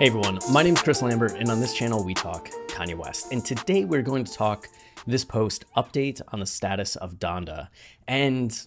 Hey everyone, my name is Chris Lambert, and on this channel we talk Kanye West. And today we're going to talk this post update on the status of Donda. And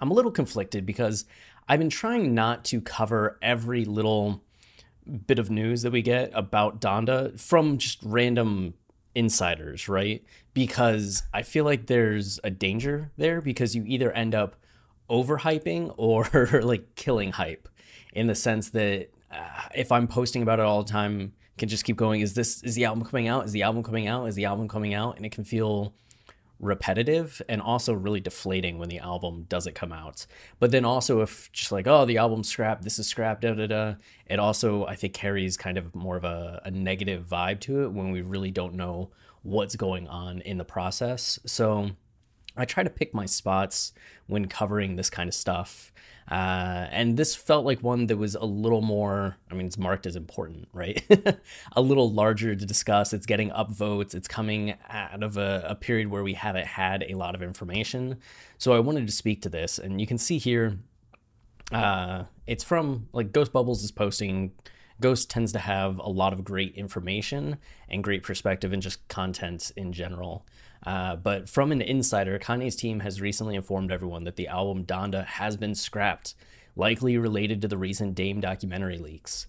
I'm a little conflicted because I've been trying not to cover every little bit of news that we get about Donda from just random insiders, right? Because I feel like there's a danger there because you either end up overhyping or like killing hype in the sense that Uh, if I'm posting about it all the time, can just keep going. Is this is the album coming out? Is the album coming out? Is the album coming out? And it can feel repetitive and also really deflating when the album doesn't come out. But then also if just like, oh, the album's scrapped, this is scrapped, da da da, it also I think carries kind of more of a, a negative vibe to it when we really don't know what's going on in the process. So I try to pick my spots when covering this kind of stuff. Uh, and this felt like one that was a little more, I mean, it's marked as important, right? a little larger to discuss. It's getting upvotes. It's coming out of a, a, period where we haven't had a lot of information. So I wanted to speak to this. And you can see here, uh, it's from like Ghost Bubbles is posting. Ghost tends to have a lot of great information and great perspective and just content in general. Uh, but from an insider, Kanye's team has recently informed everyone that the album Donda has been scrapped, likely related to the recent Dame documentary leaks.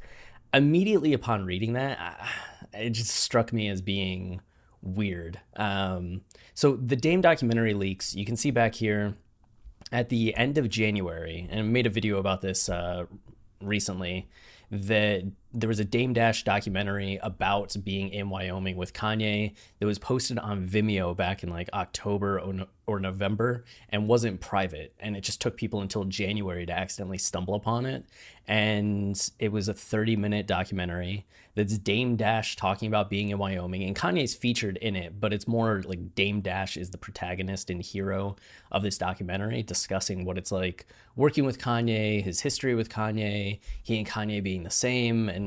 Immediately upon reading that, it just struck me as being weird. Um, so the Dame documentary leaks, you can see back here at the end of January, and I made a video about this uh, recently that there was a Dame Dash documentary about being in Wyoming with Kanye that was posted on Vimeo back in like October or November and wasn't private. And it just took people until January to accidentally stumble upon it. And it was a 30 minute documentary that's Dame Dash talking about being in Wyoming. And Kanye's featured in it, but it's more like Dame Dash is the protagonist and hero of this documentary, discussing what it's like working with Kanye, his history with Kanye, he and Kanye being the same. And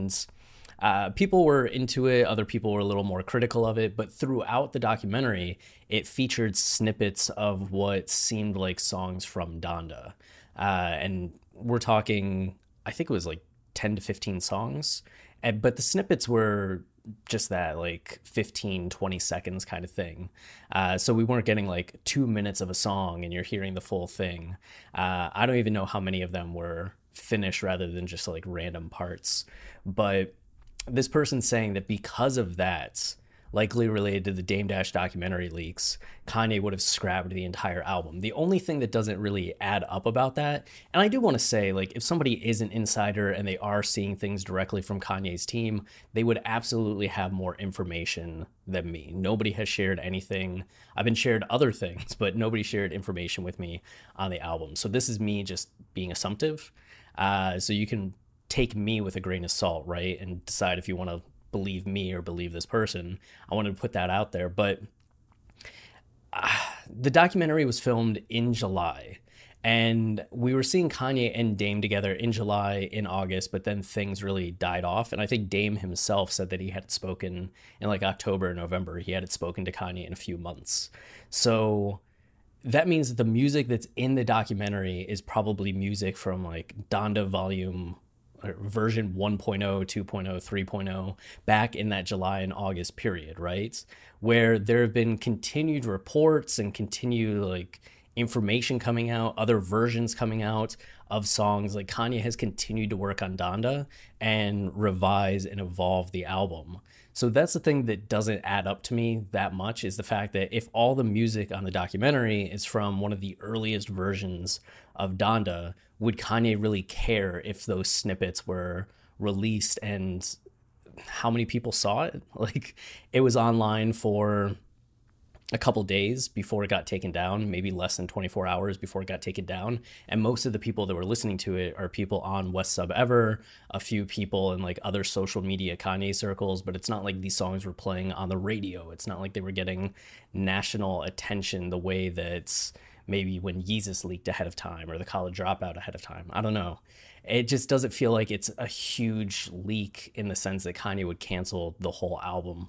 uh, people were into it, other people were a little more critical of it. But throughout the documentary, it featured snippets of what seemed like songs from Donda. Uh, and we're talking, I think it was like 10 to 15 songs. And, but the snippets were just that, like 15, 20 seconds kind of thing. Uh, so we weren't getting like two minutes of a song and you're hearing the full thing. Uh, I don't even know how many of them were finish rather than just like random parts. But this person's saying that because of that, likely related to the Dame Dash documentary leaks, Kanye would have scrapped the entire album. The only thing that doesn't really add up about that, and I do want to say, like, if somebody is an insider and they are seeing things directly from Kanye's team, they would absolutely have more information than me. Nobody has shared anything. I've been shared other things, but nobody shared information with me on the album. So this is me just being assumptive. Uh, so you can take me with a grain of salt, right? And decide if you want to believe me or believe this person. I wanted to put that out there. But uh, the documentary was filmed in July. And we were seeing Kanye and Dame together in July, in August, but then things really died off. And I think Dame himself said that he had spoken in like October, November. He had spoken to Kanye in a few months. So that means that the music that's in the documentary is probably music from like Donda volume version 1.0, 2.0, 3.0 back in that July and August period, right? Where there have been continued reports and continued like information coming out, other versions coming out of songs. Like Kanye has continued to work on Donda and revise and evolve the album. So that's the thing that doesn't add up to me that much is the fact that if all the music on the documentary is from one of the earliest versions of Donda, would Kanye really care if those snippets were released and how many people saw it? Like it was online for a couple days before it got taken down, maybe less than 24 hours before it got taken down. And most of the people that were listening to it are people on WestSubEver, a few people in like other social media Kanye circles, but it's not like these songs were playing on the radio. It's not like they were getting national attention the way that maybe when Yeezus leaked ahead of time or the college dropout ahead of time. I don't know. It just doesn't feel like it's a huge leak in the sense that Kanye would cancel the whole album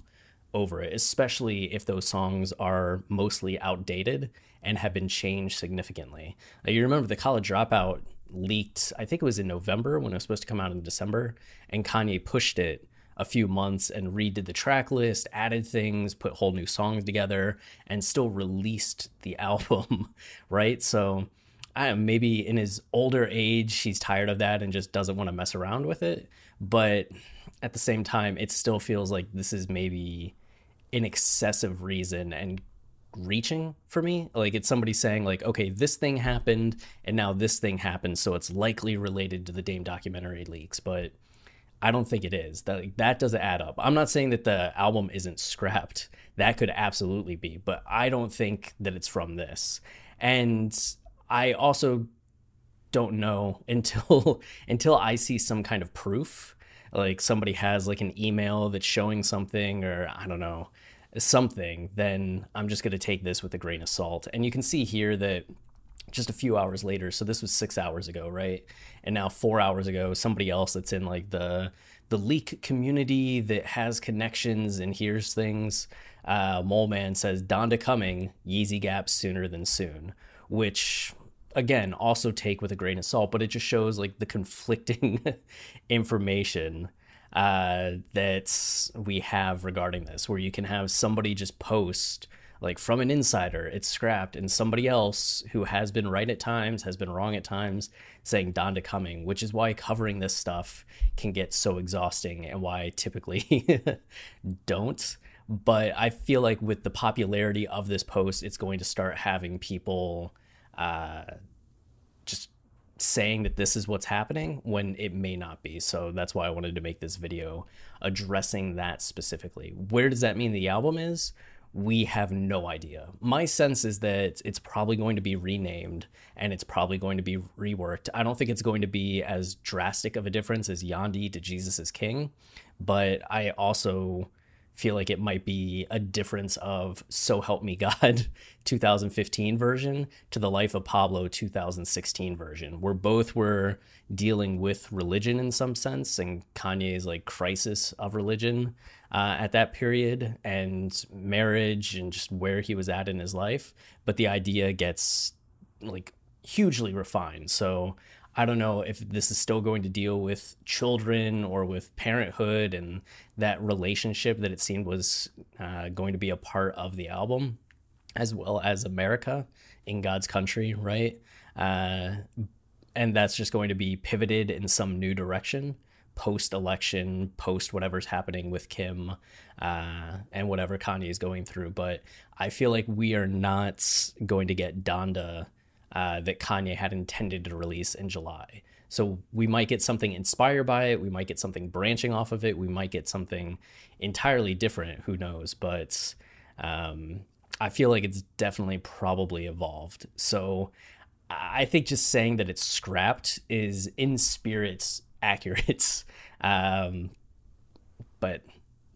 over it, especially if those songs are mostly outdated and have been changed significantly. Now, you remember the college dropout leaked, I think it was in November when it was supposed to come out in December, and Kanye pushed it a few months and redid the track list, added things, put whole new songs together, and still released the album, right? So I maybe in his older age, he's tired of that and just doesn't want to mess around with it. But at the same time, it still feels like this is maybe an excessive reason and reaching for me. Like it's somebody saying like, okay, this thing happened and now this thing happened, so it's likely related to the Dame documentary leaks, but I don't think it is. That like, that doesn't add up. I'm not saying that the album isn't scrapped. That could absolutely be, but I don't think that it's from this. And I also don't know until until I see some kind of proof like somebody has like an email that's showing something or I don't know something, then I'm just going to take this with a grain of salt. And you can see here that just a few hours later, so this was six hours ago, right? And now four hours ago, somebody else that's in like the the leak community that has connections and hears things. Uh, Mole Man says Donda coming, Yeezy Gap sooner than soon, which again also take with a grain of salt, but it just shows like the conflicting information uh, that we have regarding this, where you can have somebody just post like from an insider, it's scrapped, and somebody else who has been right at times, has been wrong at times, saying Donda coming, which is why covering this stuff can get so exhausting and why I typically don't. But I feel like with the popularity of this post, it's going to start having people uh, just saying that this is what's happening when it may not be. So that's why I wanted to make this video addressing that specifically. Where does that mean the album is? We have no idea. My sense is that it's probably going to be renamed and it's probably going to be reworked. I don't think it's going to be as drastic of a difference as Yandhi to Jesus is King, but I also feel like it might be a difference of So Help Me God 2015 version to the Life of Pablo 2016 version, where both were dealing with religion in some sense and Kanye's like crisis of religion uh, at that period and marriage and just where he was at in his life. But the idea gets like hugely refined. So I don't know if this is still going to deal with children or with parenthood and that relationship that it seemed was uh, going to be a part of the album, as well as America in God's country, right? Uh, and that's just going to be pivoted in some new direction post election, post whatever's happening with Kim uh, and whatever Kanye is going through. But I feel like we are not going to get Donda uh, that Kanye had intended to release in July. So we might get something inspired by it. We might get something branching off of it. We might get something entirely different. Who knows? But um, I feel like it's definitely probably evolved. So I think just saying that it's scrapped is in spirit accurate. Um, but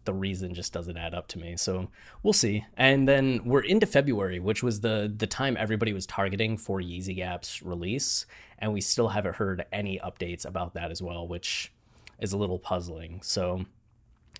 the reason just doesn't add up to me. So we'll see. And then we're into February, which was the the time everybody was targeting for Yeezy Gap's release, and we still haven't heard any updates about that as well, which is a little puzzling. So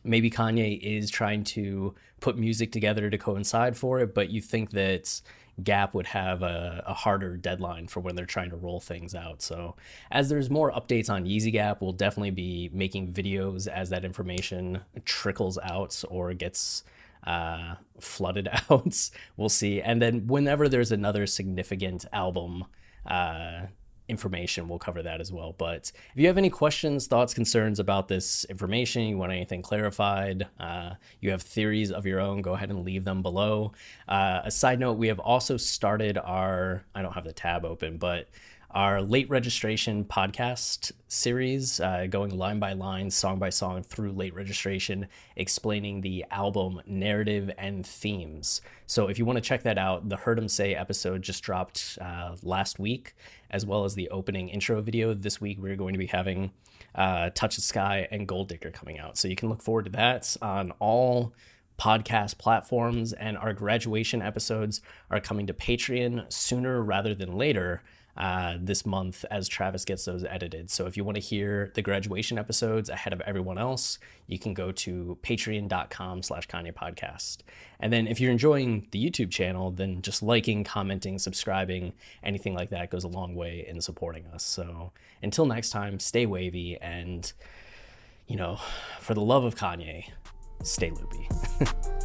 maybe Kanye is trying to put music together to coincide for it, but you think that Gap would have a, a, harder deadline for when they're trying to roll things out. So, as there's more updates on Yeezy Gap, we'll definitely be making videos as that information trickles out or gets uh, flooded out. we'll see. And then, whenever there's another significant album, uh, information, we'll cover that as well. But if you have any questions, thoughts, concerns about this information, you want anything clarified, uh, you have theories of your own, go ahead and leave them below. Uh, a side note, we have also started our, I don't have the tab open, but our late registration podcast series, uh, going line by line, song by song through late registration, explaining the album narrative and themes. So if you want to check that out, the Heard 'em Say episode just dropped uh, last week, as well as the opening intro video. This week we're going to be having uh, Touch the Sky and Gold Digger coming out. So you can look forward to that on all podcast platforms, and our graduation episodes are coming to Patreon sooner rather than later uh, this month as Travis gets those edited. So if you want to hear the graduation episodes ahead of everyone else, you can go to patreon.com slash Kanye podcast. And then if you're enjoying the YouTube channel, then just liking, commenting, subscribing, anything like that goes a long way in supporting us. So until next time, stay wavy and, you know, for the love of Kanye, stay loopy.